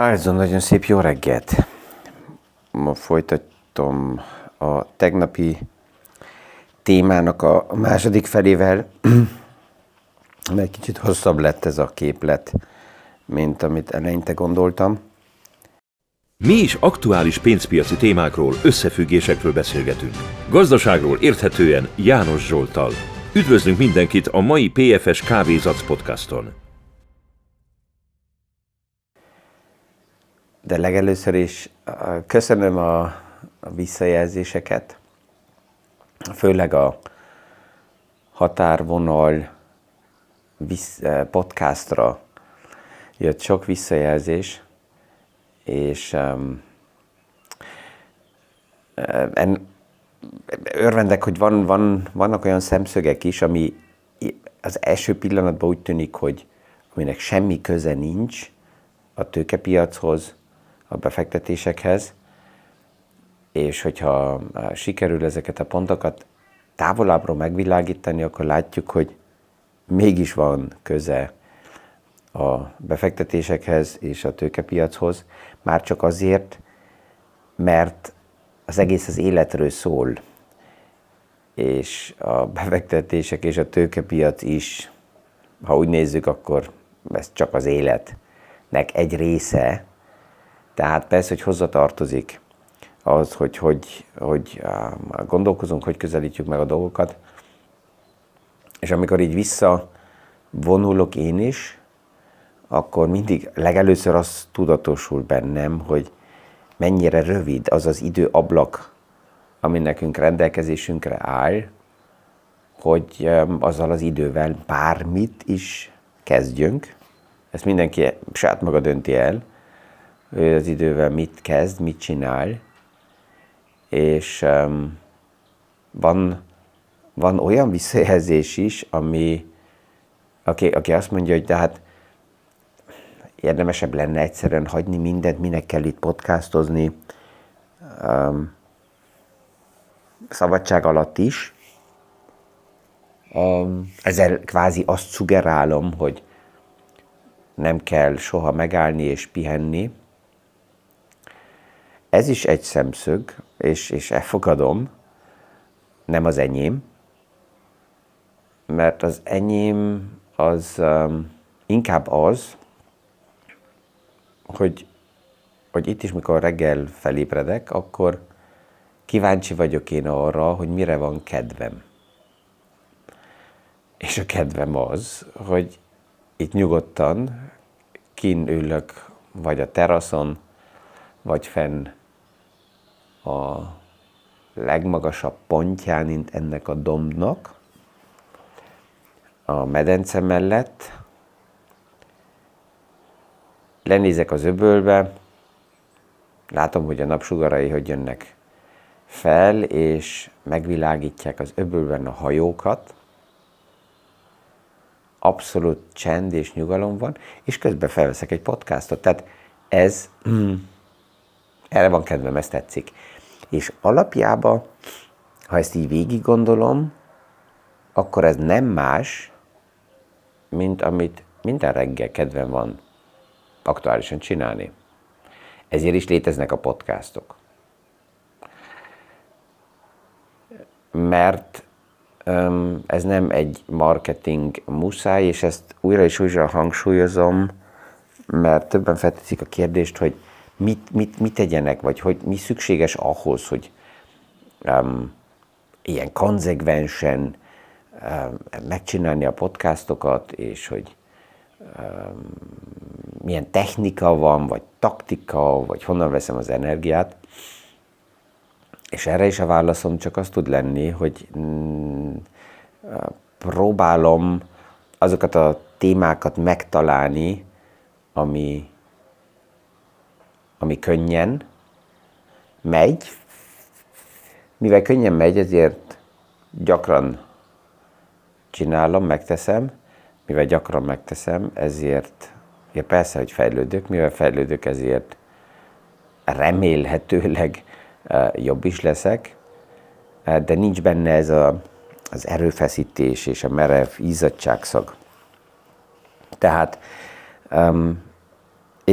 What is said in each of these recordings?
Házon, nagyon szép jó reggelt! Ma folytatom a tegnapi témának a második felével, mert kicsit hosszabb lett ez a képlet, mint amit eleinte gondoltam. Mi is aktuális pénzpiaci témákról, összefüggésekről beszélgetünk. Gazdaságról érthetően János Zsoltal. Üdvözlünk mindenkit a mai PFS Kávézac podcaston! De legelőször is köszönöm a, a visszajelzéseket, főleg a határvonal podcastra jött sok visszajelzés, és um, en, örvendek, hogy van, van, vannak olyan szemszögek is, ami az első pillanatban úgy tűnik, hogy aminek semmi köze nincs a tőkepiachoz, a befektetésekhez, és hogyha sikerül ezeket a pontokat távolabbról megvilágítani, akkor látjuk, hogy mégis van köze a befektetésekhez és a tőkepiachoz, már csak azért, mert az egész az életről szól, és a befektetések és a tőkepiac is, ha úgy nézzük, akkor ez csak az életnek egy része, tehát persze, hogy hozzatartozik az, hogy, hogy, hogy gondolkozunk, hogy közelítjük meg a dolgokat. És amikor így visszavonulok én is, akkor mindig legelőször az tudatosul bennem, hogy mennyire rövid az az időablak, ami nekünk rendelkezésünkre áll, hogy azzal az idővel bármit is kezdjünk. Ezt mindenki saját maga dönti el, ő az idővel mit kezd, mit csinál, és um, van, van olyan visszajelzés is, ami, aki, aki azt mondja, hogy tehát érdemesebb lenne egyszerűen hagyni mindent, minek kell itt podcastozni, um, szabadság alatt is. Um, ezzel kvázi azt szugerálom, hogy nem kell soha megállni és pihenni, ez is egy szemszög, és, és elfogadom, nem az enyém, mert az enyém az um, inkább az, hogy, hogy itt is, mikor reggel felébredek, akkor kíváncsi vagyok én arra, hogy mire van kedvem. És a kedvem az, hogy itt nyugodtan kín ülök, vagy a teraszon, vagy fenn a legmagasabb pontján ennek a dombnak, a medence mellett, lenézek az öbölbe, látom, hogy a napsugarai hogy jönnek fel, és megvilágítják az öbölben a hajókat, abszolút csend és nyugalom van, és közben felveszek egy podcastot. Tehát ez, erre van kedvem, ez tetszik. És alapjában, ha ezt így végig gondolom, akkor ez nem más, mint amit minden reggel kedvem van aktuálisan csinálni. Ezért is léteznek a podcastok. Mert um, ez nem egy marketing muszáj, és ezt újra és újra hangsúlyozom, mert többen felteszik a kérdést, hogy mit, mit, mit tegyenek, vagy hogy mi szükséges ahhoz, hogy um, ilyen konzekvensen um, megcsinálni a podcastokat, és hogy um, milyen technika van, vagy taktika, vagy honnan veszem az energiát. És erre is a válaszom csak az tud lenni, hogy mm, próbálom azokat a témákat megtalálni, ami, ami könnyen megy, mivel könnyen megy, ezért gyakran csinálom, megteszem, mivel gyakran megteszem, ezért, ja persze, hogy fejlődök, mivel fejlődök, ezért remélhetőleg e, jobb is leszek, e, de nincs benne ez a, az erőfeszítés és a merev izzadságszag. Tehát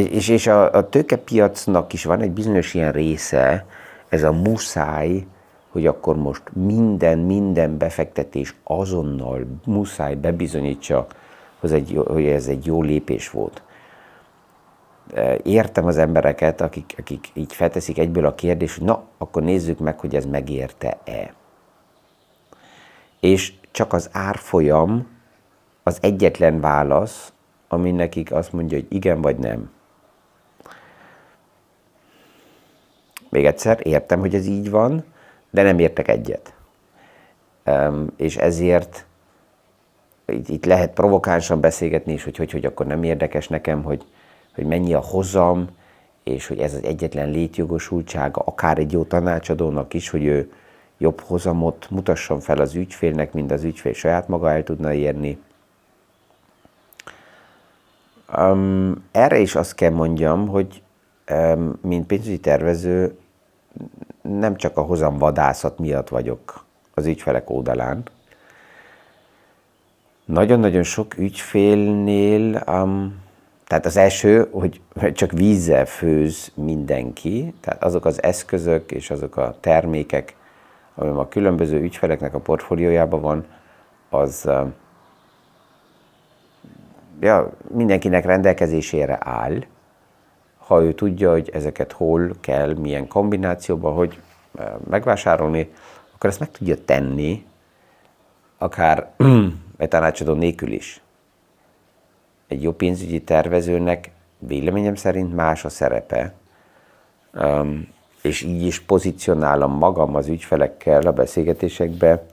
És, és a, a tőkepiacnak is van egy bizonyos ilyen része, ez a muszáj, hogy akkor most minden, minden befektetés azonnal muszáj bebizonyítsa, hogy ez egy, hogy ez egy jó lépés volt. Értem az embereket, akik, akik így felteszik egyből a kérdést, hogy na, akkor nézzük meg, hogy ez megérte-e. És csak az árfolyam az egyetlen válasz, ami nekik azt mondja, hogy igen vagy nem. Még egyszer, értem, hogy ez így van, de nem értek egyet. És ezért itt, itt lehet provokánsan beszélgetni is, hogy, hogy hogy akkor nem érdekes nekem, hogy, hogy mennyi a hozam, és hogy ez az egyetlen létjogosultsága, akár egy jó tanácsadónak is, hogy ő jobb hozamot mutasson fel az ügyfélnek, mint az ügyfél saját maga el tudna érni. Um, erre is azt kell mondjam, hogy mint pénzügyi tervező nem csak a hozam vadászat miatt vagyok az ügyfelek oldalán. Nagyon-nagyon sok ügyfélnél, um, tehát az első, hogy csak vízzel főz mindenki, tehát azok az eszközök és azok a termékek, ami a különböző ügyfeleknek a portfóliójában van, az ja, mindenkinek rendelkezésére áll, ha ő tudja, hogy ezeket hol kell, milyen kombinációban, hogy megvásárolni, akkor ezt meg tudja tenni, akár egy tanácsadó nélkül is. Egy jó pénzügyi tervezőnek véleményem szerint más a szerepe, és így is pozícionálom magam az ügyfelekkel a beszélgetésekbe,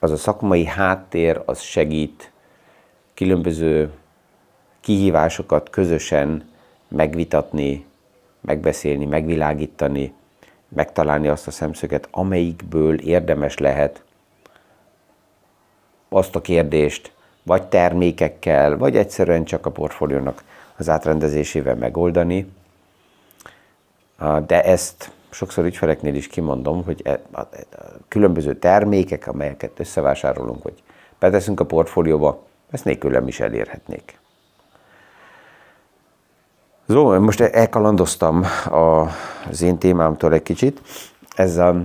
az a szakmai háttér, az segít különböző kihívásokat közösen megvitatni, megbeszélni, megvilágítani, megtalálni azt a szemszöget, amelyikből érdemes lehet azt a kérdést vagy termékekkel, vagy egyszerűen csak a portfóliónak az átrendezésével megoldani. De ezt sokszor ügyfeleknél is kimondom, hogy e, a különböző termékek, amelyeket összevásárolunk, vagy beteszünk a portfólióba, ezt nélkülem is elérhetnék. Zó, most elkalandoztam az én témámtól egy kicsit. Ez a,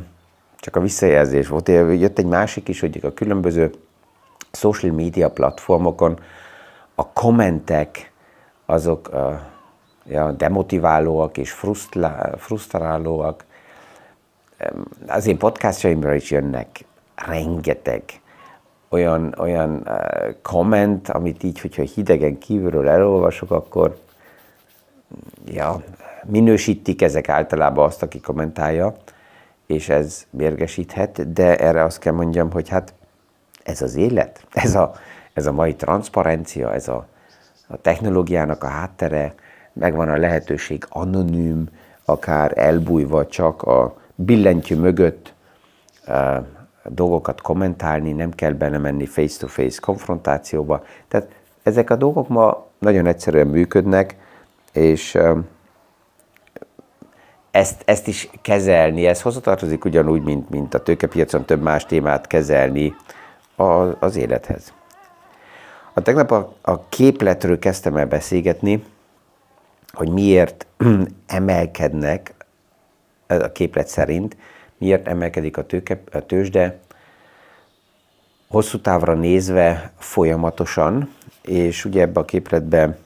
csak a visszajelzés volt. Jött egy másik is, hogy a különböző social media platformokon a kommentek azok ja, demotiválóak és frusztrálóak. Az én podcastjaimra is jönnek rengeteg olyan, olyan uh, komment, amit így, hogyha hidegen kívülről elolvasok, akkor ja, minősítik ezek általában azt, aki kommentálja, és ez mérgesíthet, de erre azt kell mondjam, hogy hát ez az élet, ez a, ez a mai transzparencia, ez a, a technológiának a háttere, megvan a lehetőség anonim, akár elbújva csak a billentyű mögött uh, dolgokat kommentálni, nem kell benne menni face-to-face -face konfrontációba. Tehát ezek a dolgok ma nagyon egyszerűen működnek, és ezt, ezt is kezelni, ez hozzatartozik ugyanúgy, mint, mint a tőkepiacon több más témát kezelni az, az élethez. A tegnap a, a képletről kezdtem el beszélgetni, hogy miért emelkednek a képlet szerint, miért emelkedik a, tőke, a tőzsde hosszú távra nézve folyamatosan, és ugye ebbe a képletben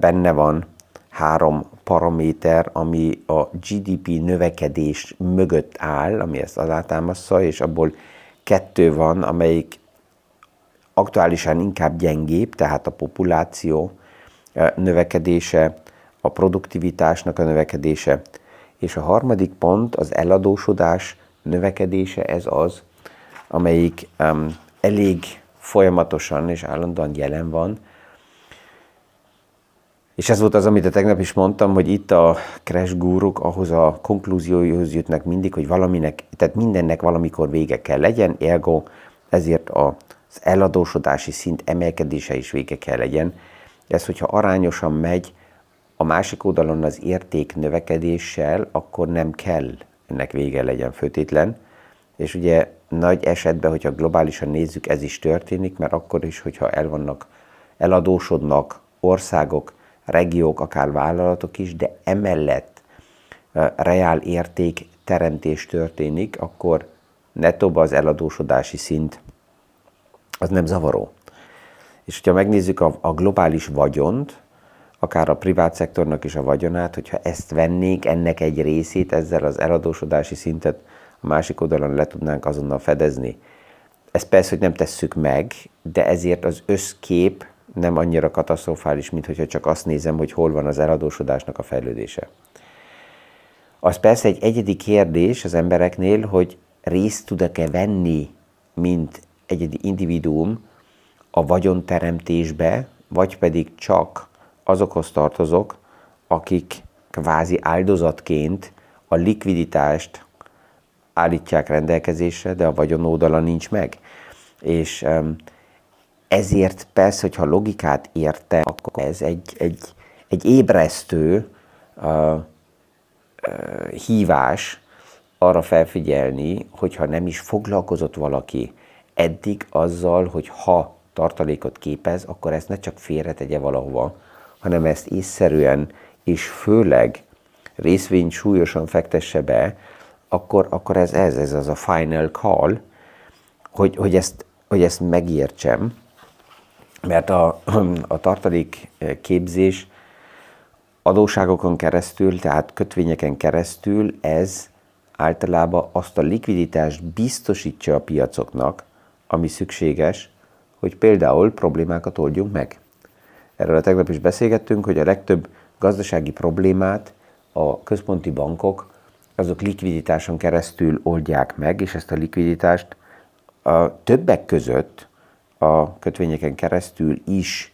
benne van három paraméter, ami a GDP növekedés mögött áll, ami ezt alátámasztja, és abból kettő van, amelyik aktuálisan inkább gyengébb, tehát a populáció növekedése, a produktivitásnak a növekedése, és a harmadik pont az eladósodás növekedése, ez az, amelyik um, elég folyamatosan és állandóan jelen van, és ez volt az, amit a tegnap is mondtam, hogy itt a crash guruk ahhoz a konklúzióhoz jutnak mindig, hogy valaminek, tehát mindennek valamikor vége kell legyen, ergo ezért az eladósodási szint emelkedése is vége kell legyen. Ez, hogyha arányosan megy a másik oldalon az érték növekedéssel, akkor nem kell ennek vége legyen főtétlen. És ugye nagy esetben, hogyha globálisan nézzük, ez is történik, mert akkor is, hogyha el vannak, eladósodnak országok, regiók, akár vállalatok is, de emellett reál érték teremtés történik, akkor nettóban az eladósodási szint az nem zavaró. És hogyha megnézzük a, a globális vagyont, akár a privát szektornak is a vagyonát, hogyha ezt vennénk, ennek egy részét, ezzel az eladósodási szintet a másik oldalon le tudnánk azonnal fedezni. Ez persze, hogy nem tesszük meg, de ezért az összkép nem annyira katasztrofális, mint hogyha csak azt nézem, hogy hol van az eladósodásnak a fejlődése. Az persze egy egyedi kérdés az embereknél, hogy részt tudok-e venni, mint egyedi individuum a vagyonteremtésbe, vagy pedig csak azokhoz tartozok, akik kvázi áldozatként a likviditást állítják rendelkezésre, de a vagyon oldala nincs meg. És ezért persze, hogyha logikát érte, akkor ez egy, egy, egy ébresztő uh, uh, hívás arra felfigyelni, hogyha nem is foglalkozott valaki eddig azzal, hogy ha tartalékot képez, akkor ezt ne csak félretegye valahova, hanem ezt észszerűen és főleg részvény súlyosan fektesse be, akkor, akkor ez, ez, ez az a final call, hogy, hogy, ezt, hogy ezt megértsem, mert a, a tartalék képzés adóságokon keresztül, tehát kötvényeken keresztül ez általában azt a likviditást biztosítja a piacoknak, ami szükséges, hogy például problémákat oldjunk meg. Erről a tegnap is beszélgettünk, hogy a legtöbb gazdasági problémát a központi bankok azok likviditáson keresztül oldják meg, és ezt a likviditást a többek között a kötvényeken keresztül is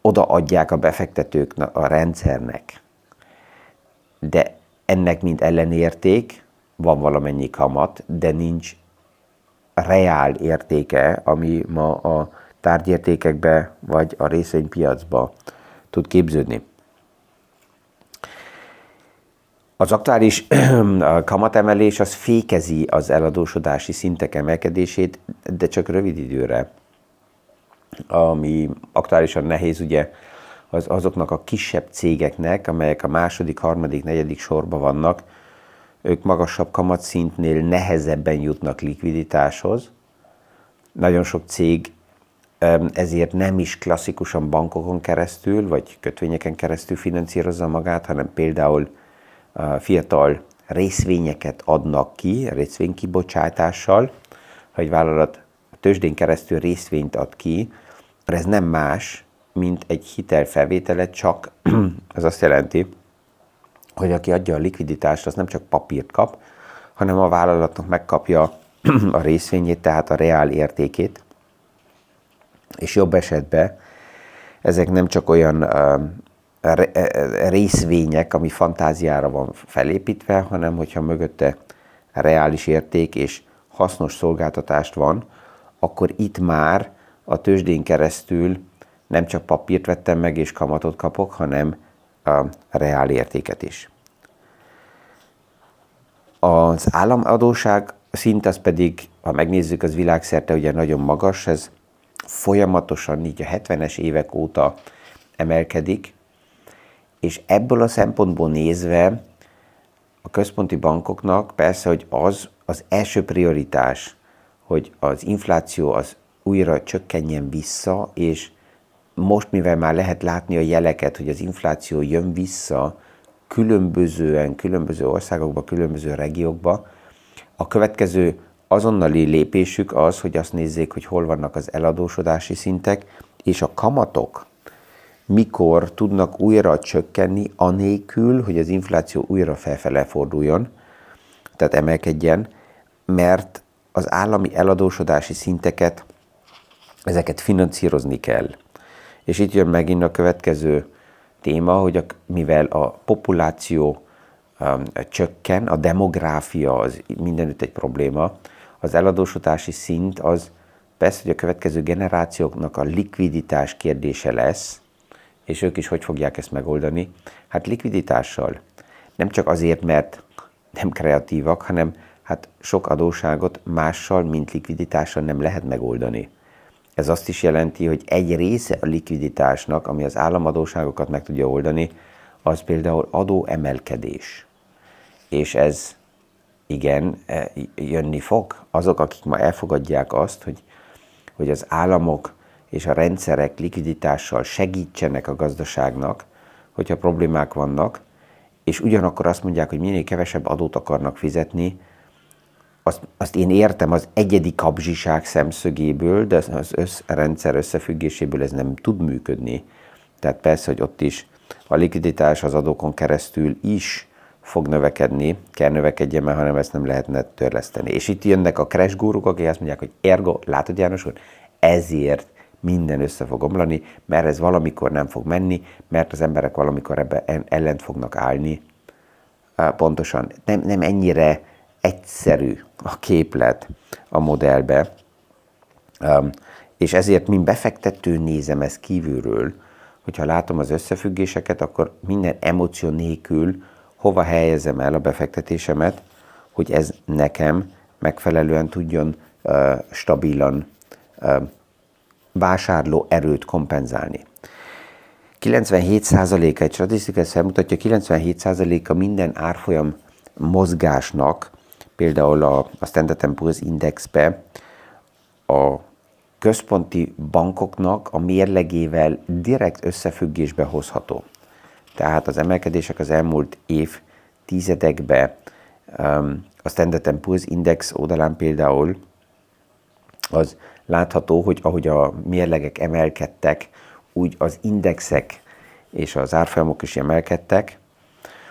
odaadják a befektetők a rendszernek. De ennek mind ellenérték, van valamennyi kamat, de nincs reál értéke, ami ma a tárgyértékekbe vagy a részvénypiacba tud képződni. Az aktuális kamatemelés az fékezi az eladósodási szintek emelkedését, de csak rövid időre. Ami aktuálisan nehéz ugye az azoknak a kisebb cégeknek, amelyek a második, harmadik, negyedik sorban vannak, ők magasabb kamatszintnél nehezebben jutnak likviditáshoz. Nagyon sok cég ezért nem is klasszikusan bankokon keresztül, vagy kötvényeken keresztül finanszírozza magát, hanem például fiatal részvényeket adnak ki, részvénykibocsátással. Ha egy vállalat tőzsdén keresztül részvényt ad ki, ez nem más, mint egy hitelfelvétele, csak az azt jelenti, hogy aki adja a likviditást, az nem csak papírt kap, hanem a vállalatnak megkapja a részvényét, tehát a reál értékét, és jobb esetben ezek nem csak olyan részvények, ami fantáziára van felépítve, hanem hogyha mögötte reális érték és hasznos szolgáltatást van, akkor itt már a tőzsdén keresztül nem csak papírt vettem meg és kamatot kapok, hanem a reál értéket is. Az államadóság szint az pedig, ha megnézzük, az világszerte ugye nagyon magas, ez folyamatosan így a 70-es évek óta emelkedik, és ebből a szempontból nézve a központi bankoknak persze, hogy az az első prioritás, hogy az infláció az újra csökkenjen vissza, és most, mivel már lehet látni a jeleket, hogy az infláció jön vissza különbözően, különböző országokba, különböző regiókba, a következő azonnali lépésük az, hogy azt nézzék, hogy hol vannak az eladósodási szintek, és a kamatok mikor tudnak újra csökkenni, anélkül, hogy az infláció újra felfele forduljon, tehát emelkedjen, mert az állami eladósodási szinteket, ezeket finanszírozni kell. És itt jön megint a következő téma, hogy a, mivel a populáció um, csökken, a demográfia az mindenütt egy probléma, az eladósodási szint az persze, hogy a következő generációknak a likviditás kérdése lesz, és ők is hogy fogják ezt megoldani? Hát likviditással. Nem csak azért, mert nem kreatívak, hanem hát sok adóságot mással, mint likviditással nem lehet megoldani. ez azt is jelenti, hogy egy része a likviditásnak, ami az államadóságokat meg tudja oldani, az például adóemelkedés. És ez igen, e, jönni fog. Azok, akik ma elfogadják azt, hogy, hogy az államok és a rendszerek likviditással segítsenek a gazdaságnak, hogyha problémák vannak, és ugyanakkor azt mondják, hogy minél kevesebb adót akarnak fizetni, azt, azt én értem az egyedi kapzsiság szemszögéből, de az össz, a rendszer összefüggéséből ez nem tud működni. Tehát persze, hogy ott is a likviditás az adókon keresztül is fog növekedni, kell növekedjen, mert hanem ezt nem lehetne törleszteni. És itt jönnek a crash guruk, akik azt mondják, hogy ergo, látod János úr, ezért minden össze fog omlani, mert ez valamikor nem fog menni, mert az emberek valamikor ebbe ellent fognak állni. Pontosan nem, nem ennyire egyszerű a képlet a modellbe, és ezért, mint befektető nézem ezt kívülről, hogyha látom az összefüggéseket, akkor minden emóció nélkül hova helyezem el a befektetésemet, hogy ez nekem megfelelően tudjon stabilan vásárló erőt kompenzálni. 97%-a, egy statisztika ezt felmutatja, 97%-a minden árfolyam mozgásnak, például a, a Standard Poor's Indexbe a központi bankoknak a mérlegével direkt összefüggésbe hozható. Tehát az emelkedések az elmúlt év tizedekbe um, a Standard Poor's Index oldalán például az látható, hogy ahogy a mérlegek emelkedtek, úgy az indexek és az árfolyamok is emelkedtek.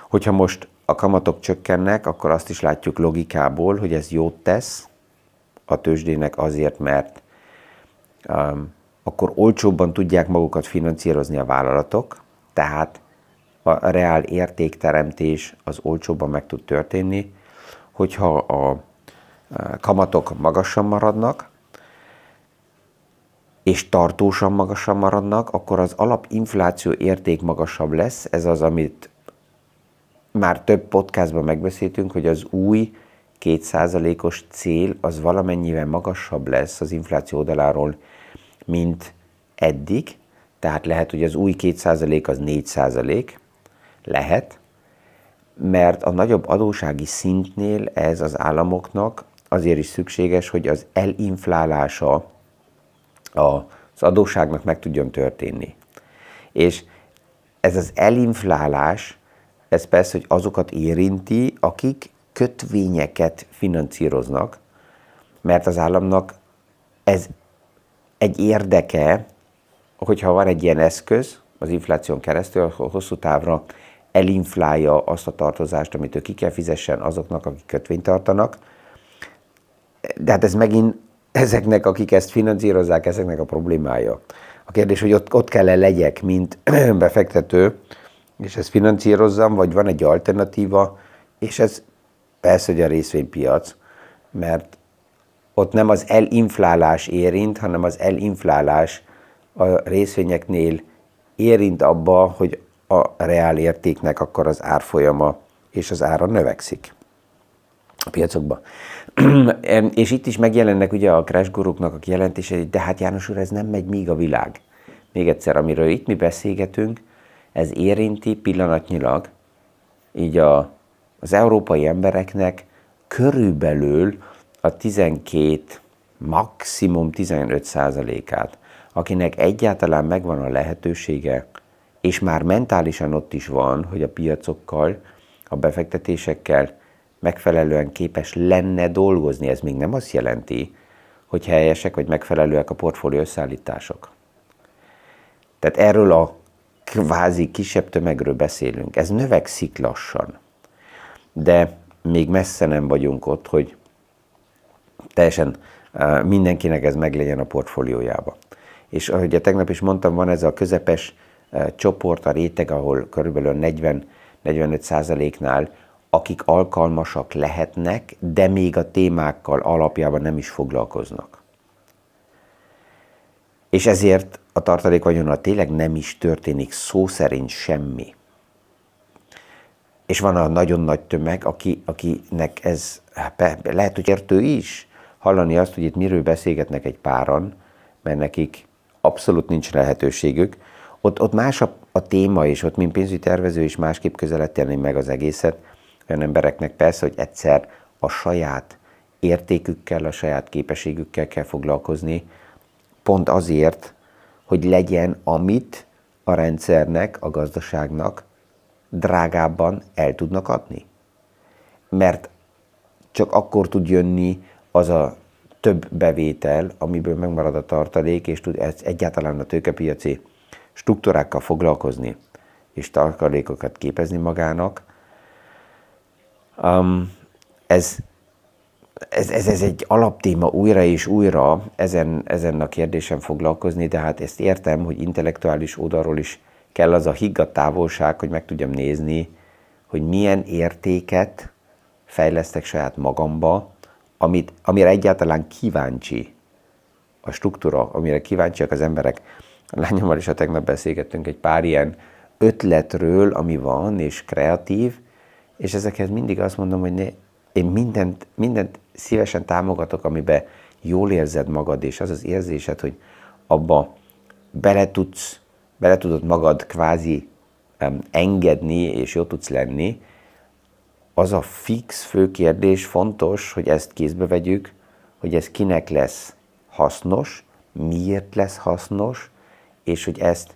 Hogyha most a kamatok csökkennek, akkor azt is látjuk logikából, hogy ez jót tesz a tőzsdének azért, mert um, akkor olcsóbban tudják magukat finanszírozni a vállalatok, tehát a reál értékteremtés az olcsóbban meg tud történni, hogyha a kamatok magasan maradnak, és tartósan magasan maradnak, akkor az alapinfláció érték magasabb lesz. Ez az, amit már több podcastban megbeszéltünk, hogy az új 2%-os cél az valamennyivel magasabb lesz az infláció oldaláról, mint eddig. Tehát lehet, hogy az új 2% az 4%, lehet, mert a nagyobb adósági szintnél ez az államoknak azért is szükséges, hogy az elinflálása az adóságnak meg tudjon történni. És ez az elinflálás, ez persze, hogy azokat érinti, akik kötvényeket finanszíroznak, mert az államnak ez egy érdeke, hogyha van egy ilyen eszköz az infláción keresztül, akkor hosszú távra elinflálja azt a tartozást, amit ő ki kell fizessen azoknak, akik kötvényt tartanak. De hát ez megint ezeknek, akik ezt finanszírozzák, ezeknek a problémája. A kérdés, hogy ott, ott kell-e legyek, mint befektető, és ezt finanszírozzam, vagy van egy alternatíva, és ez persze, hogy a részvénypiac, mert ott nem az elinflálás érint, hanem az elinflálás a részvényeknél érint abba, hogy a reál értéknek akkor az árfolyama és az ára növekszik a piacokban. és itt is megjelennek ugye a crash guruknak a kijelentései, de hát János úr, ez nem megy míg a világ. Még egyszer, amiről itt mi beszélgetünk, ez érinti pillanatnyilag így a, az európai embereknek körülbelül a 12, maximum 15 százalékát, akinek egyáltalán megvan a lehetősége és már mentálisan ott is van, hogy a piacokkal, a befektetésekkel megfelelően képes lenne dolgozni. Ez még nem azt jelenti, hogy helyesek vagy megfelelőek a portfólió összeállítások. Tehát erről a kvázi kisebb tömegről beszélünk. Ez növekszik lassan. De még messze nem vagyunk ott, hogy teljesen mindenkinek ez meglegyen a portfóliójába. És ahogy a tegnap is mondtam, van ez a közepes csoport, a réteg, ahol körülbelül 40-45 százaléknál, akik alkalmasak lehetnek, de még a témákkal alapjában nem is foglalkoznak. És ezért a tartalékvagyonnal tényleg nem is történik szó szerint semmi. És van a nagyon nagy tömeg, aki, akinek ez hát lehet, hogy értő is hallani azt, hogy itt miről beszélgetnek egy páran, mert nekik abszolút nincs lehetőségük. Ott, ott más a, a téma, és ott, mint pénzügyi tervező is másképp közelíteni meg az egészet. Olyan embereknek persze, hogy egyszer a saját értékükkel, a saját képességükkel kell foglalkozni, pont azért, hogy legyen amit a rendszernek, a gazdaságnak drágábban el tudnak adni. Mert csak akkor tud jönni az a több bevétel, amiből megmarad a tartalék, és tud egyáltalán a tőkepiaci struktúrákkal foglalkozni, és tartalékokat képezni magának. Um, ez, ez, ez, ez egy alaptéma újra és újra ezen, ezen a kérdésen foglalkozni, de hát ezt értem, hogy intellektuális oldalról is kell az a higgadt távolság, hogy meg tudjam nézni, hogy milyen értéket fejlesztek saját magamba, amit, amire egyáltalán kíváncsi a struktúra, amire kíváncsiak az emberek. A lányommal is a tegnap beszélgettünk egy pár ilyen ötletről, ami van, és kreatív, és ezekhez mindig azt mondom, hogy ne, én mindent, mindent szívesen támogatok, amiben jól érzed magad, és az az érzésed, hogy abba bele tudsz, bele tudod magad kvázi um, engedni, és jó tudsz lenni, az a fix fő kérdés, fontos, hogy ezt kézbe vegyük, hogy ez kinek lesz hasznos, miért lesz hasznos, és hogy ezt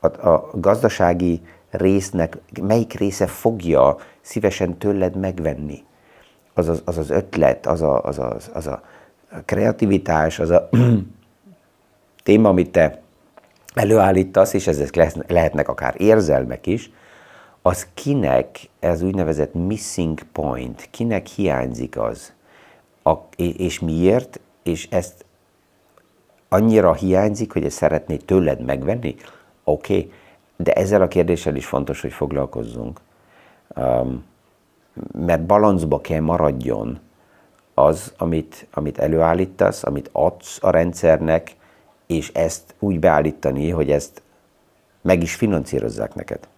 a, a gazdasági résznek melyik része fogja szívesen tőled megvenni. Az az, az, az ötlet, az a, az, a, az a kreativitás, az a téma, amit te előállítasz, és ezek lehetnek akár érzelmek is, az kinek ez úgynevezett missing point, kinek hiányzik az, a, és miért, és ezt annyira hiányzik, hogy ezt szeretné tőled megvenni? Oké, okay. de ezzel a kérdéssel is fontos, hogy foglalkozzunk. Um, mert balancba kell maradjon az, amit, amit előállítasz, amit adsz a rendszernek, és ezt úgy beállítani, hogy ezt meg is finanszírozzák neked.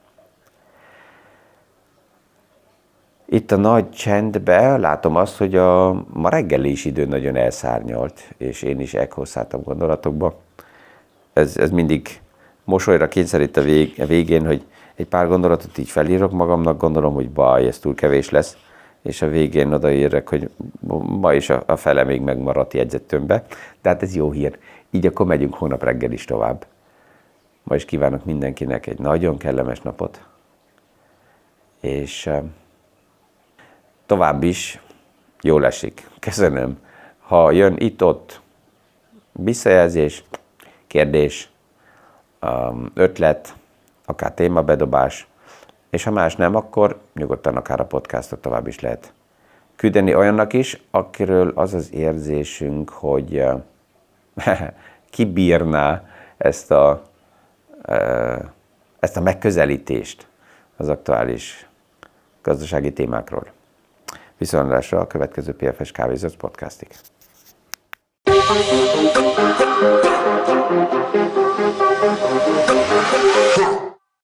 Itt a nagy csendbe látom azt, hogy a ma reggeli is idő nagyon elszárnyalt, és én is elhosszálltam gondolatokba. Ez, ez mindig mosolyra kényszerít a, vég, a végén, hogy egy pár gondolatot így felírok magamnak, gondolom, hogy baj, ez túl kevés lesz, és a végén odaírek, hogy ma is a, a fele még megmaradt jegyzettömbe. De hát ez jó hír. Így akkor megyünk hónap reggel is tovább. Ma is kívánok mindenkinek egy nagyon kellemes napot, és tovább is jól esik. Köszönöm. Ha jön itt-ott visszajelzés, kérdés, ötlet, akár témabedobás, és ha más nem, akkor nyugodtan akár a podcastot tovább is lehet küldeni olyannak is, akiről az az érzésünk, hogy kibírná ezt a, ezt a megközelítést az aktuális gazdasági témákról. Viszontlátásra a következő PFS Kávézat podcastig.